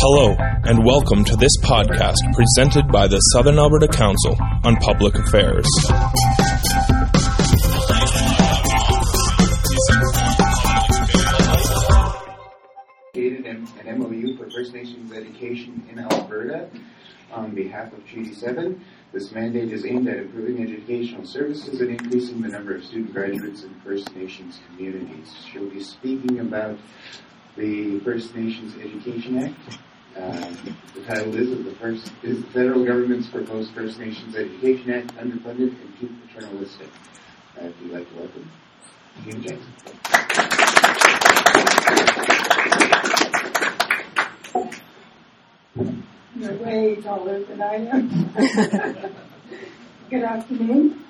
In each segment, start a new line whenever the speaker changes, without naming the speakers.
Hello, and welcome to this podcast presented by the Southern Alberta Council on Public Affairs.
created an MOU for First Nations education in Alberta on behalf of Treaty 7. This mandate is aimed at improving educational services and increasing the number of student graduates in First Nations communities. She'll be speaking about the First Nations Education Act. Uh, the title is of the first is the federal government's proposed First Nations Education Act underfunded and too paternalistic. Uh, if you'd like to welcome Jim Jackson.
You're way taller than I am. Good afternoon.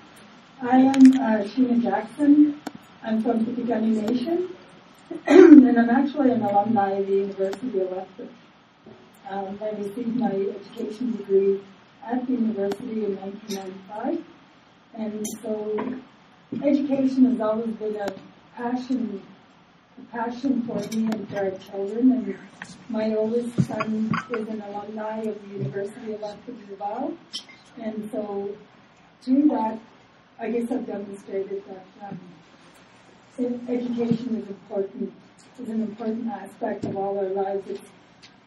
I am uh, Sheena Jackson. I'm from the Nation, and I'm actually an alumni of the University of Lethbridge. Um, I received my education degree at the university in 1995, and so education has always been a passion a passion for me and for our children. And my oldest son is an alumni of the University of Laval. And so through that, I guess I've demonstrated that um, education is important, is an important aspect of all our lives. It's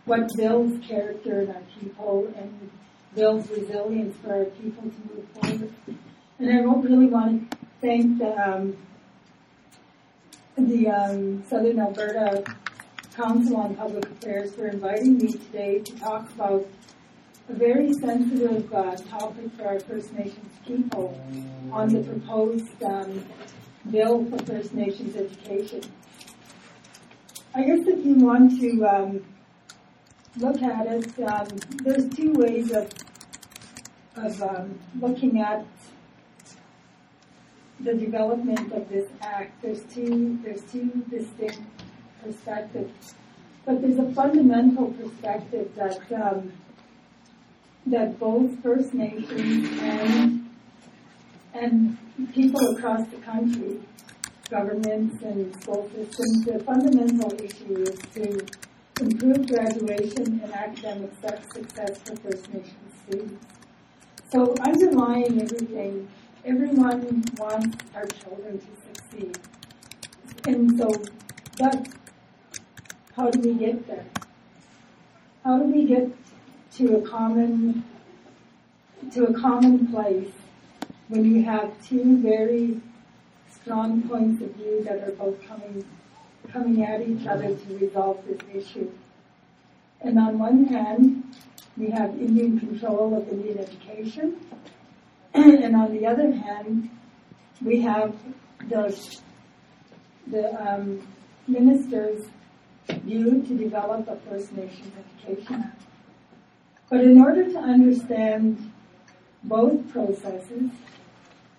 what builds character in our people and builds resilience for our people to move forward. And I really want to thank the um, the um, Southern Alberta Council on Public Affairs for inviting me today to talk about a very sensitive uh, topic for our First Nations people on the proposed um, bill for First Nations education. I guess if you want to um, look at it, um, there's two ways of of um, looking at the development of this act, there's two, there's two distinct perspectives. But there's a fundamental perspective that, um, that both First Nations and, and people across the country, governments and school systems, the fundamental issue is to improve graduation and academic success for First Nations students. So underlying everything everyone wants our children to succeed. And so, but how do we get there? How do we get to a common, to a common place when you have two very strong points of view that are both coming, coming at each other to resolve this issue? And on one hand, we have Indian control of Indian education, and on the other hand, we have the, the um, minister's view to develop a First Nations Education Act. But in order to understand both processes,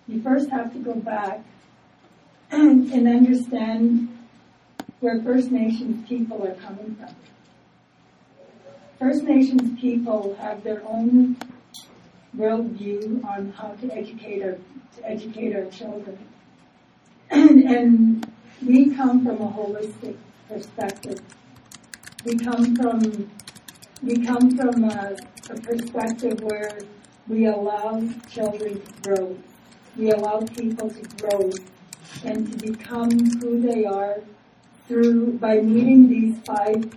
you first have to go back and, and understand where First Nations people are coming from. First Nations people have their own worldview on how to educate our to educate our children. And, and we come from a holistic perspective. We come from we come from a, a perspective where we allow children to grow. We allow people to grow and to become who they are through by meeting these five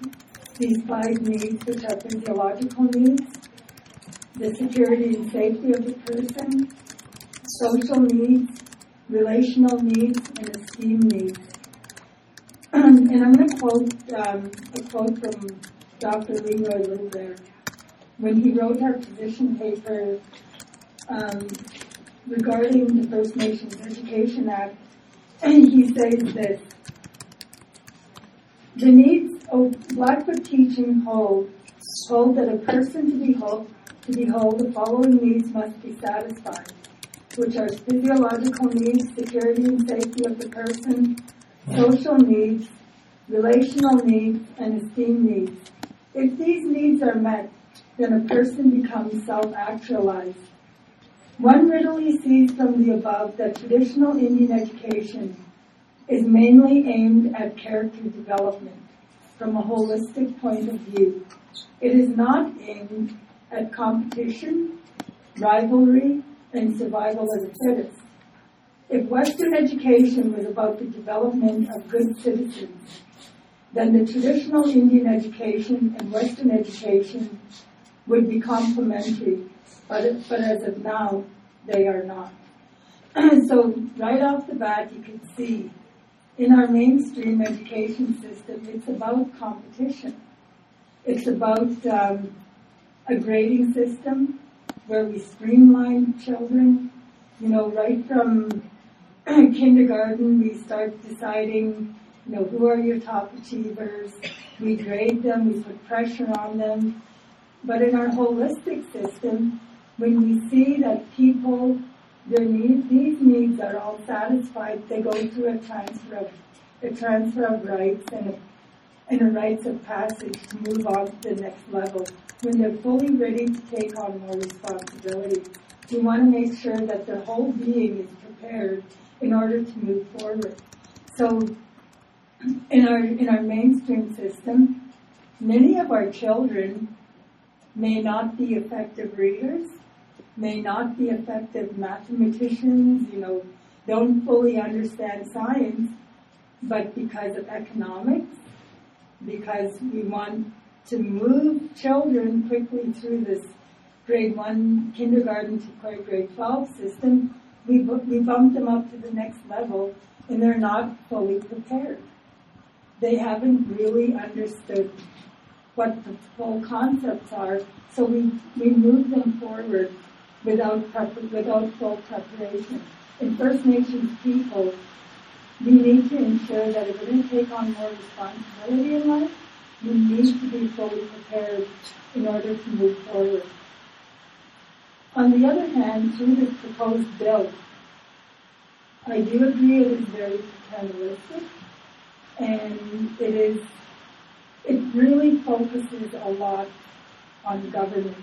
these five needs, which are physiological needs, the security and safety of the person, social needs, relational needs, and esteem needs. and I'm going to quote um, a quote from Dr. Leroy Little. When he wrote our position paper um, regarding the First Nations Education Act, and he says this. The needs of Blackfoot teaching hold hold that a person to behold to behold, the following needs must be satisfied, which are physiological needs, security and safety of the person, social needs, relational needs, and esteem needs. If these needs are met, then a person becomes self-actualized. One readily sees from the above that traditional Indian education is mainly aimed at character development. from a holistic point of view. It is not aimed at competition, rivalry, and survival of the fittest. If Western education was about the development of good citizens, then the traditional Indian education and Western education would be complementary, but, but as of now, they are not. so right off the bat, you can see in our mainstream education system, it's about competition. It's about um, a grading system where we streamline children. You know, right from kindergarten, we start deciding, you know, who are your top achievers. We grade them, we put pressure on them. But in our holistic system, when we see that people, their needs, these needs are all satisfied, they go through a transfer of, a transfer of rights and a, and a rites of passage to move on to the next level. When they're fully ready to take on more responsibility, we want to make sure that their whole being is prepared in order to move forward. So, in our in our mainstream system, many of our children may not be effective readers, may not be effective mathematicians, you know, don't fully understand science, but because of economics, because we want to move children quickly through this grade one kindergarten to grade 12 system, we, we bump them up to the next level and they're not fully prepared. They haven't really understood what the full concepts are. So we, we move them forward without, prep, without full preparation. In First Nations people, we need to ensure that if we're going to take on more responsibility in life, we need to be fully prepared in order to move forward. On the other hand, through this proposed bill, I do agree it is very paternalistic and it is it really focuses a lot on governance,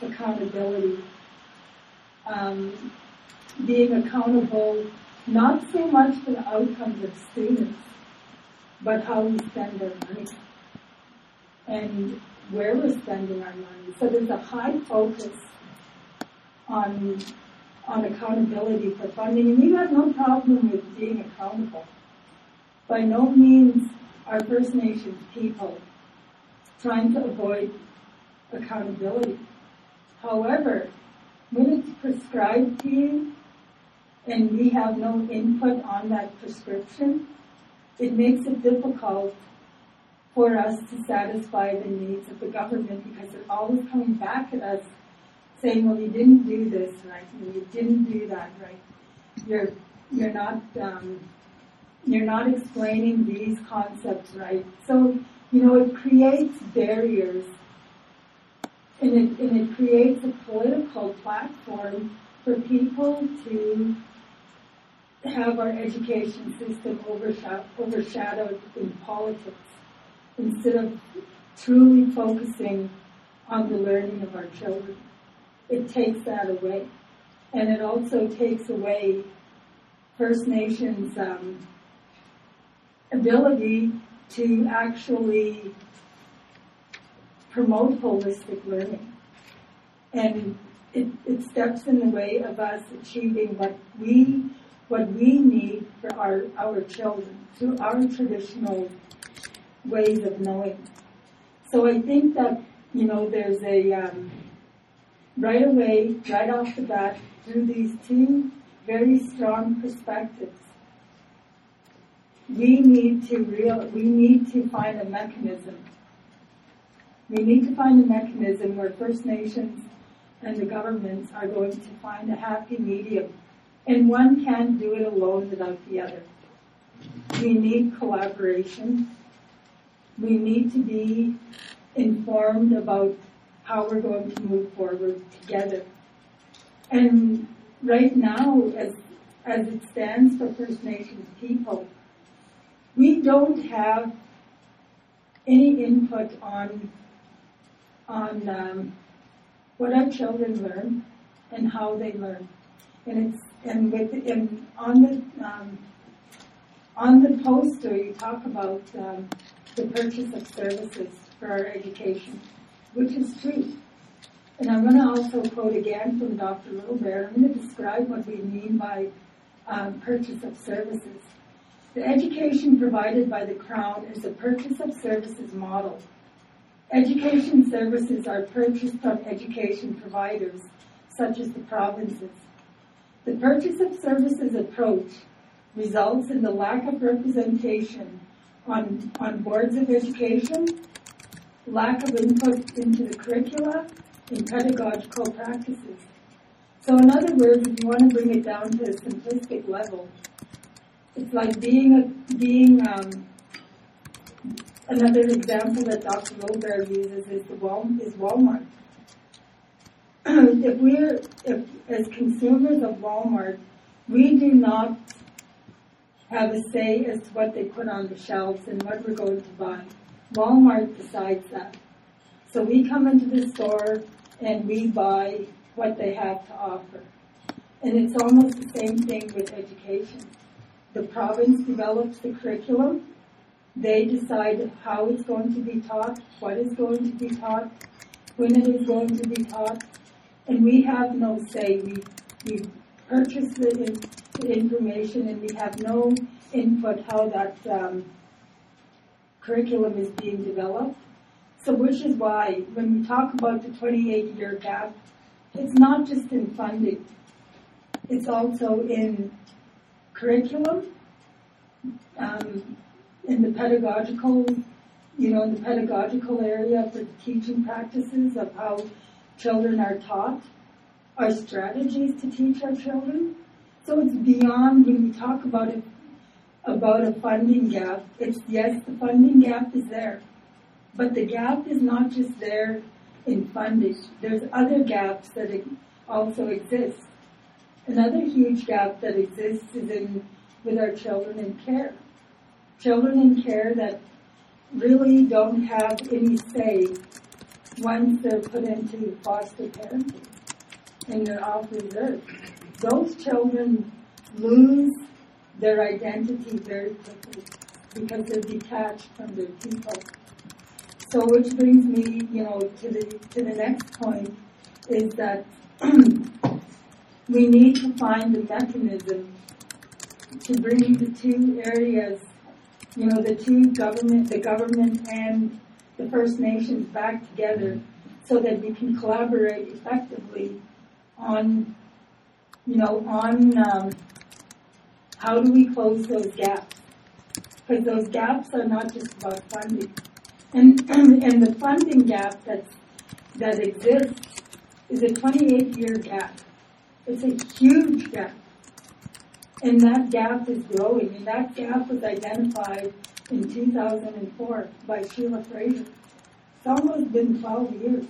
accountability, um, being accountable not so much for the outcomes of students, but how we spend our money and where we're spending our money. So there's a high focus on on accountability for funding, and we have no problem with being accountable. By no means are First Nations people trying to avoid accountability. However, when it's prescribed to you and we have no input on that prescription, it makes it difficult for us to satisfy the needs of the government because they're always coming back at us saying, well, you didn't do this right, and you didn't do that right. You're, you're not, um, you're not explaining these concepts right. So, you know, it creates barriers and it, and it creates a political platform for people to have our education system overshadowed in politics instead of truly focusing on the learning of our children. It takes that away. And it also takes away First Nations um, ability to actually promote holistic learning. And it, it steps in the way of us achieving what we what we need for our, our children through our traditional ways of knowing. So I think that, you know, there's a, um, right away, right off the bat, through these two very strong perspectives, we need to real, we need to find a mechanism. We need to find a mechanism where First Nations and the governments are going to find a happy medium and one can't do it alone without the other. We need collaboration. We need to be informed about how we're going to move forward together. And right now, as, as it stands for First Nations people, we don't have any input on on um, what our children learn and how they learn. And it's and with and on the um, on the poster you talk about um, the purchase of services for our education, which is true. And I'm going to also quote again from Dr. Little Bear. I'm going to describe what we mean by um, purchase of services. The education provided by the Crown is a purchase of services model. Education services are purchased from education providers, such as the provinces. The purchase of services approach results in the lack of representation on, on boards of education, lack of input into the curricula, and pedagogical practices. So in other words, if you want to bring it down to a simplistic level, it's like being a, being um, another example that Dr. Goldberg uses is the Wal, is Walmart. if we're if as consumers of Walmart, we do not have a say as to what they put on the shelves and what we're going to buy. Walmart decides that. So we come into the store and we buy what they have to offer. And it's almost the same thing with education. The province develops the curriculum. They decide how it's going to be taught, what is going to be taught, when it is going to be taught, and we have no say. We, we purchase the, in, the information and we have no input how that um, curriculum is being developed. So which is why when we talk about the 28 year gap, it's not just in funding. It's also in curriculum, um, in the pedagogical, you know, in the pedagogical area for teaching practices of how children are taught, our strategies to teach our children. So it's beyond when we talk about it, about a funding gap. It's yes, the funding gap is there, but the gap is not just there in funding. There's other gaps that also exist. Another huge gap that exists is in with our children in care. Children in care that really don't have any say once they're put into foster parenting and they're off reserve. Those children lose their identity very quickly because they're detached from their people. So which brings me, you know, to the to the next point is that we need to find a mechanism to bring the two areas, you know, the two government, the government and the First Nations back together so that we can collaborate effectively on, you know, on um, how do we close those gaps? Because those gaps are not just about funding. And, and the funding gap that that exists is a 28 year gap. It's a huge gap. And that gap is growing. And that gap was identified in 2004 by Sheila Fraser. It's almost been 12 years.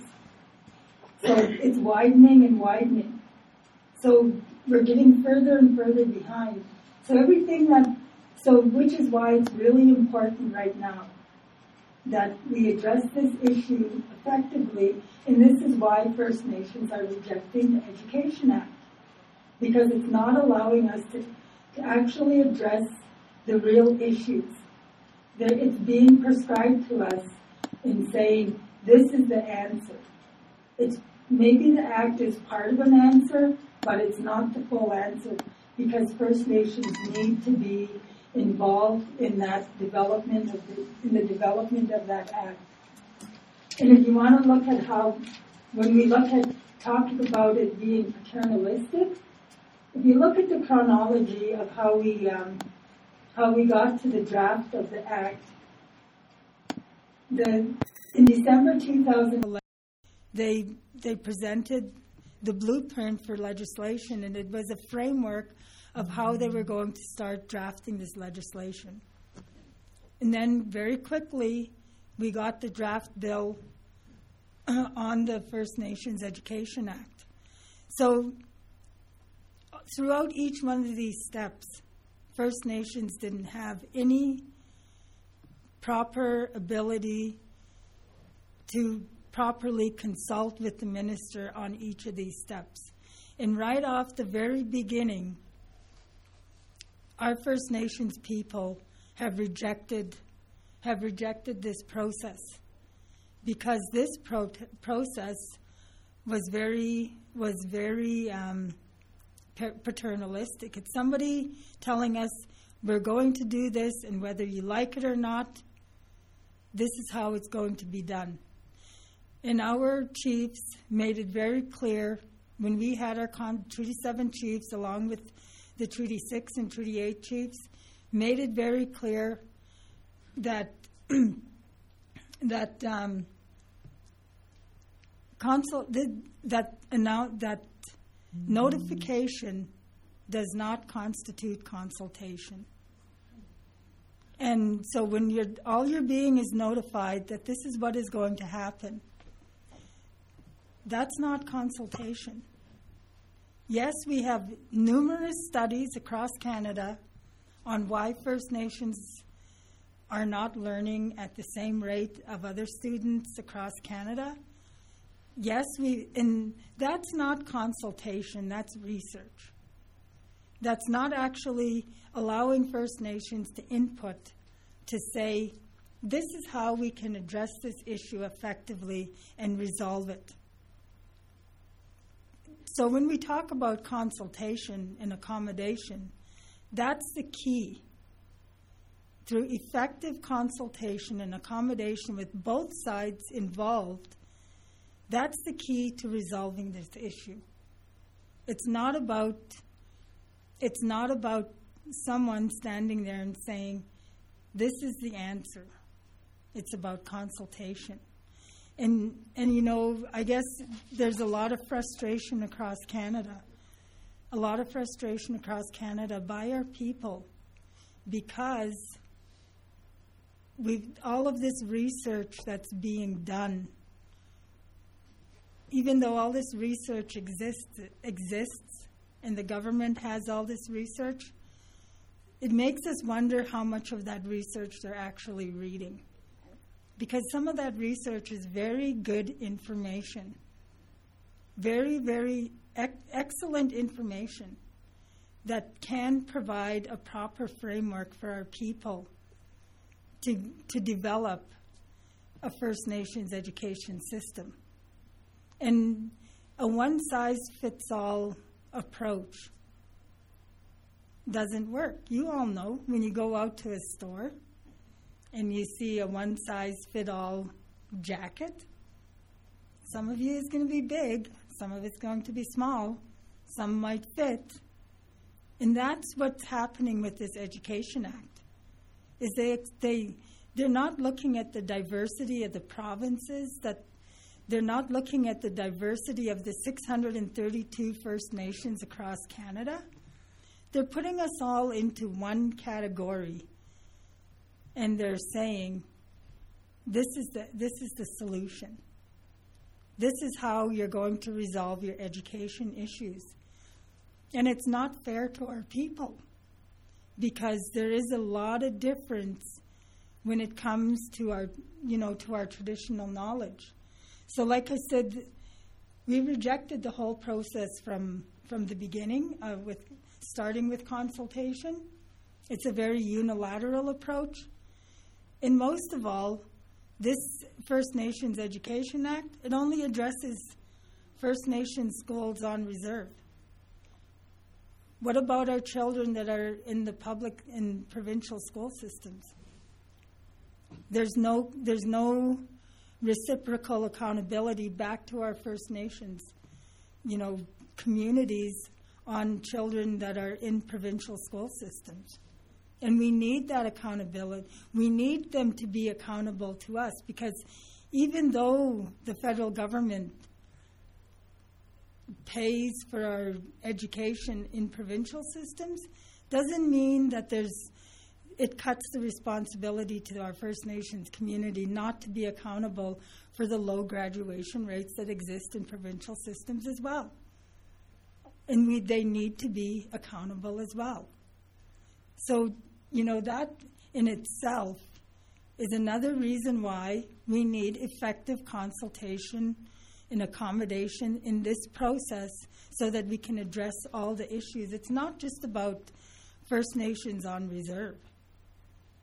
So it's widening and widening. So we're getting further and further behind. So everything that, so which is why it's really important right now that we address this issue effectively, and this is why First Nations are rejecting the Education Act, because it's not allowing us to, to actually address the real issues. That it's being prescribed to us in saying this is the answer. It's maybe the act is part of an answer, but it's not the full answer because First Nations need to be involved in that development of the, in the development of that act. And if you want to look at how, when we look at talking about it being paternalistic, if you look at the chronology of how we um, how we got to the draft of the act, the in December 2011, they they presented the blueprint for legislation, and it was a framework of how they were going to start drafting this legislation. And then very quickly, we got the draft bill uh, on the First Nations Education Act. So, throughout each one of these steps, First Nations didn't have any proper ability to properly consult with the minister on each of these steps. And right off the very beginning, our First Nations people have rejected have rejected this process because this pro- process was very was very um, paternalistic. It's somebody telling us we're going to do this, and whether you like it or not, this is how it's going to be done. And our chiefs made it very clear when we had our con- Treaty 7 chiefs, along with the Treaty 6 and Treaty 8 chiefs, made it very clear that that um, consul did that announce that notification does not constitute consultation. And so when you're, all you're being is notified that this is what is going to happen, that's not consultation. Yes, we have numerous studies across Canada on why First Nations are not learning at the same rate of other students across Canada. Yes, we and that's not consultation, that's research. That's not actually allowing First Nations to input to say this is how we can address this issue effectively and resolve it. So when we talk about consultation and accommodation, that's the key. Through effective consultation and accommodation with both sides involved, that's the key to resolving this issue. It's not about it's not about someone standing there and saying, This is the answer. It's about consultation. And and you know, I guess there's a lot of frustration across Canada a lot of frustration across Canada by our people because with all of this research that's being done, even though all this research exists, exists and the government has all this research, it makes us wonder how much of that research they're actually reading. Because some of that research is very good information, very, very ec- excellent information that can provide a proper framework for our people to, to develop a First Nations education system. And a one size fits all approach doesn't work. You all know when you go out to a store and you see a one size fit all jacket, some of you is going to be big, some of it's going to be small, some might fit. And that's what's happening with this Education Act. Is they they they're not looking at the diversity of the provinces that they're not looking at the diversity of the 632 First Nations across Canada. They're putting us all into one category and they're saying this is the this is the solution. This is how you're going to resolve your education issues. And it's not fair to our people because there is a lot of difference when it comes to our, you know, to our traditional knowledge. So, like I said, we rejected the whole process from from the beginning, uh, with starting with consultation. It's a very unilateral approach, and most of all, this First Nations Education Act, it only addresses First Nations schools on reserve. What about our children that are in the public and provincial school systems? There's no, there's no reciprocal accountability back to our First Nations, you know, communities on children that are in provincial school systems. And we need that accountability. We need them to be accountable to us because even though the federal government pays for our education in provincial systems, doesn't mean that there's it cuts the responsibility to our First Nations community not to be accountable for the low graduation rates that exist in provincial systems as well. And we, they need to be accountable as well. So you know, that in itself is another reason why we need effective consultation and accommodation in this process so that we can address all the issues. It's not just about First Nations on reserve.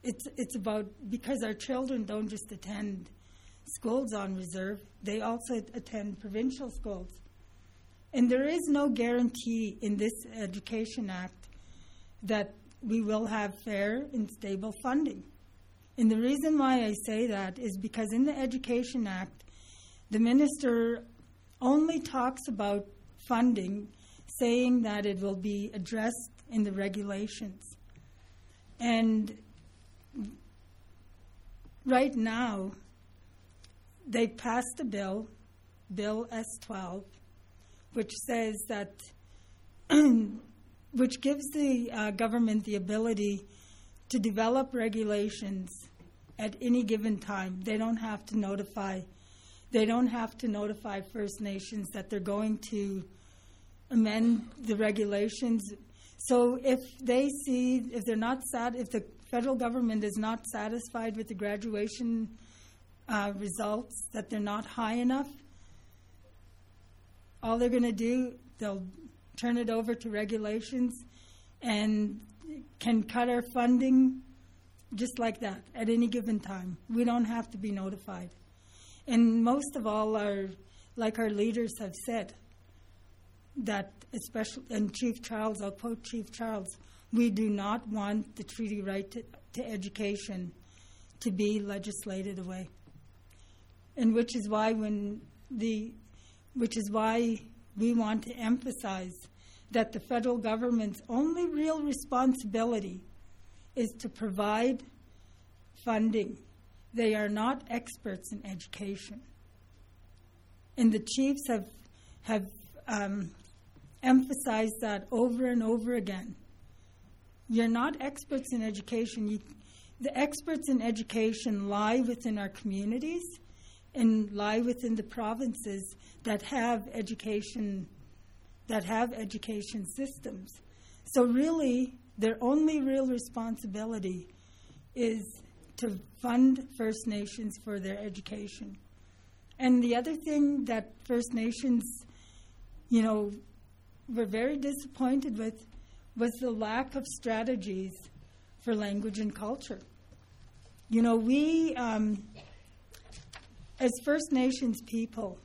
It's it's about because our children don't just attend schools on reserve; they also attend provincial schools, and there is no guarantee in this Education Act that we will have fair and stable funding. And the reason why I say that is because in the Education Act, the minister only talks about funding, saying that it will be addressed in the regulations. And right now, they passed a bill, Bill S12, which says that, which gives the uh, government the ability to develop regulations at any given time. They don't have to notify. They don't have to notify First Nations that they're going to amend the regulations. So if they see if they're not sat if the federal government is not satisfied with the graduation uh, results that they're not high enough, all they're going to do they'll turn it over to regulations and can cut our funding just like that at any given time. We don't have to be notified. And most of all, our like our leaders have said that, especially and Chief Charles, I'll quote Chief Charles: "We do not want the treaty right to, to education to be legislated away." And which is why when the, which is why we want to emphasize that the federal government's only real responsibility is to provide funding. They are not experts in education. And the chiefs have, have um, emphasized that over and over again. You're not experts in education. You, the experts in education lie within our communities and lie within the provinces that have education that have education systems. So really, their only real responsibility is to fund First Nations for their education. And the other thing that First Nations, you know, were very disappointed with was the lack of strategies for language and culture. You know, we, um, as First Nations people,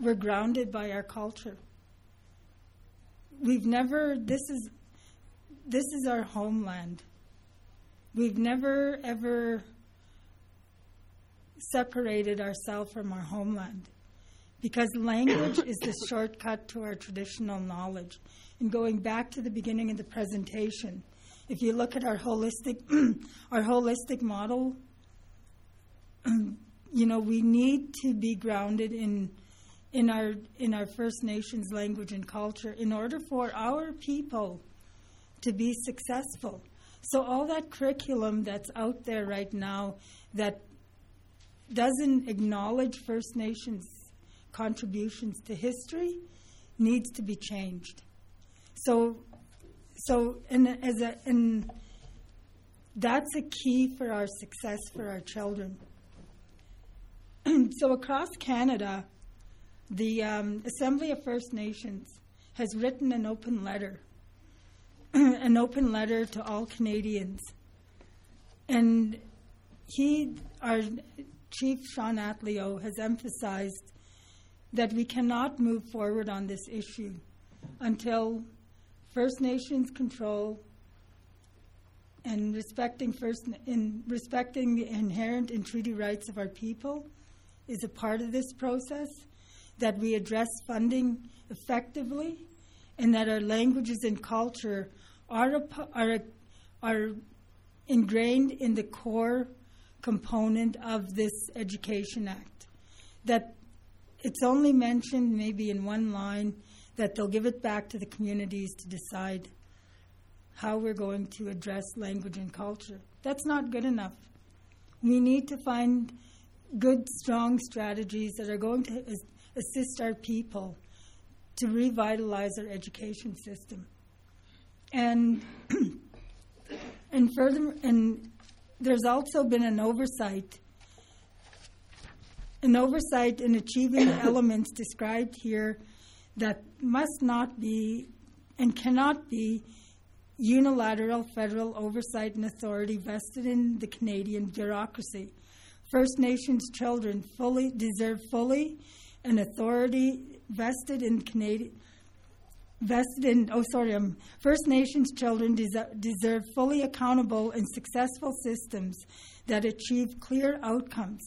we're grounded by our culture. We've never, this is this is our homeland. We've never, ever separated ourselves from our homeland because language is the shortcut to our traditional knowledge. And going back to the beginning of the presentation, if you look at our holistic, our holistic model, you know, we need to be grounded in in our in our First Nations language and culture in order for our people to be successful. So, all that curriculum that's out there right now that doesn't acknowledge First Nations contributions to history needs to be changed. So, so and as a, and that's a key for our success for our children. so across Canada, the um, Assembly of First Nations has written an open letter an open letter to all Canadians. And he, our Chief Shawn Atleo, has emphasized that we cannot move forward on this issue until First Nations control and respecting first in respecting the inherent and treaty rights of our people is a part of this process. That we address funding effectively, and that our languages and culture are, are, are ingrained in the core component of this Education Act. That it's only mentioned maybe in one line that they'll give it back to the communities to decide how we're going to address language and culture. That's not good enough. We need to find good, strong strategies that are going to assist our people to revitalize our education system and and further and there's also been an oversight an oversight in achieving the elements described here that must not be and cannot be unilateral federal oversight and authority vested in the Canadian bureaucracy. First Nations children fully deserve fully an authority vested in Canadian vested in oh sorry um, First Nations children des- deserve fully accountable and successful systems that achieve clear outcomes.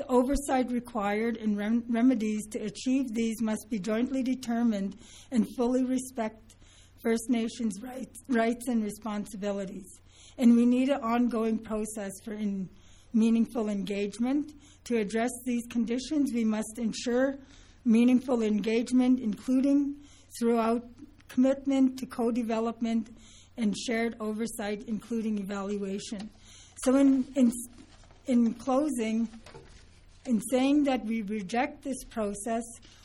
The oversight required and rem- remedies to achieve these must be jointly determined and fully respect First Nations rights, rights and responsibilities. And we need an ongoing process for in meaningful engagement. To address these conditions, we must ensure meaningful engagement, including throughout commitment to co development and shared oversight, including evaluation. So, in, in, in closing, in saying that we reject this process,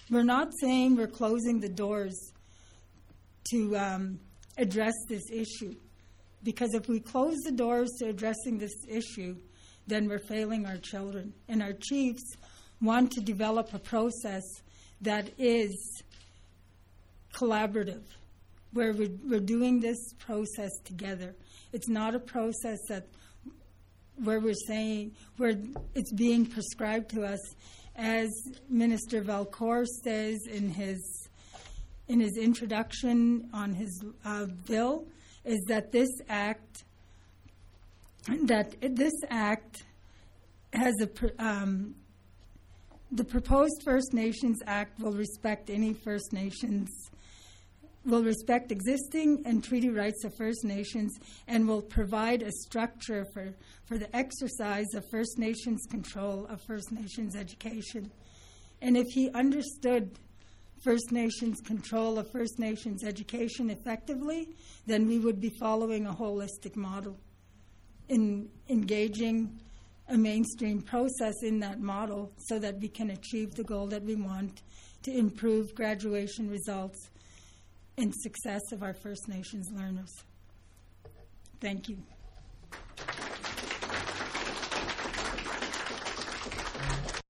we're not saying we're closing the doors to um, address this issue. Because if we close the doors to addressing this issue, then we're failing our children. And our chiefs want to develop a process that is collaborative, where we're, we're doing this process together. It's not a process that where we're saying where it's being prescribed to us, as Minister Valcourt says in his in his introduction on his uh, bill, is that this act that this act has a um, the proposed First Nations Act will respect any First Nations will respect existing and treaty rights of First Nations and will provide a structure for, for the exercise of First Nations control of First Nations education. And if he understood First Nations control of First Nations education effectively, then we would be following a holistic model in engaging a mainstream process in that model so that we can achieve the goal that we want to improve graduation results and success of our First Nations learners. Thank you.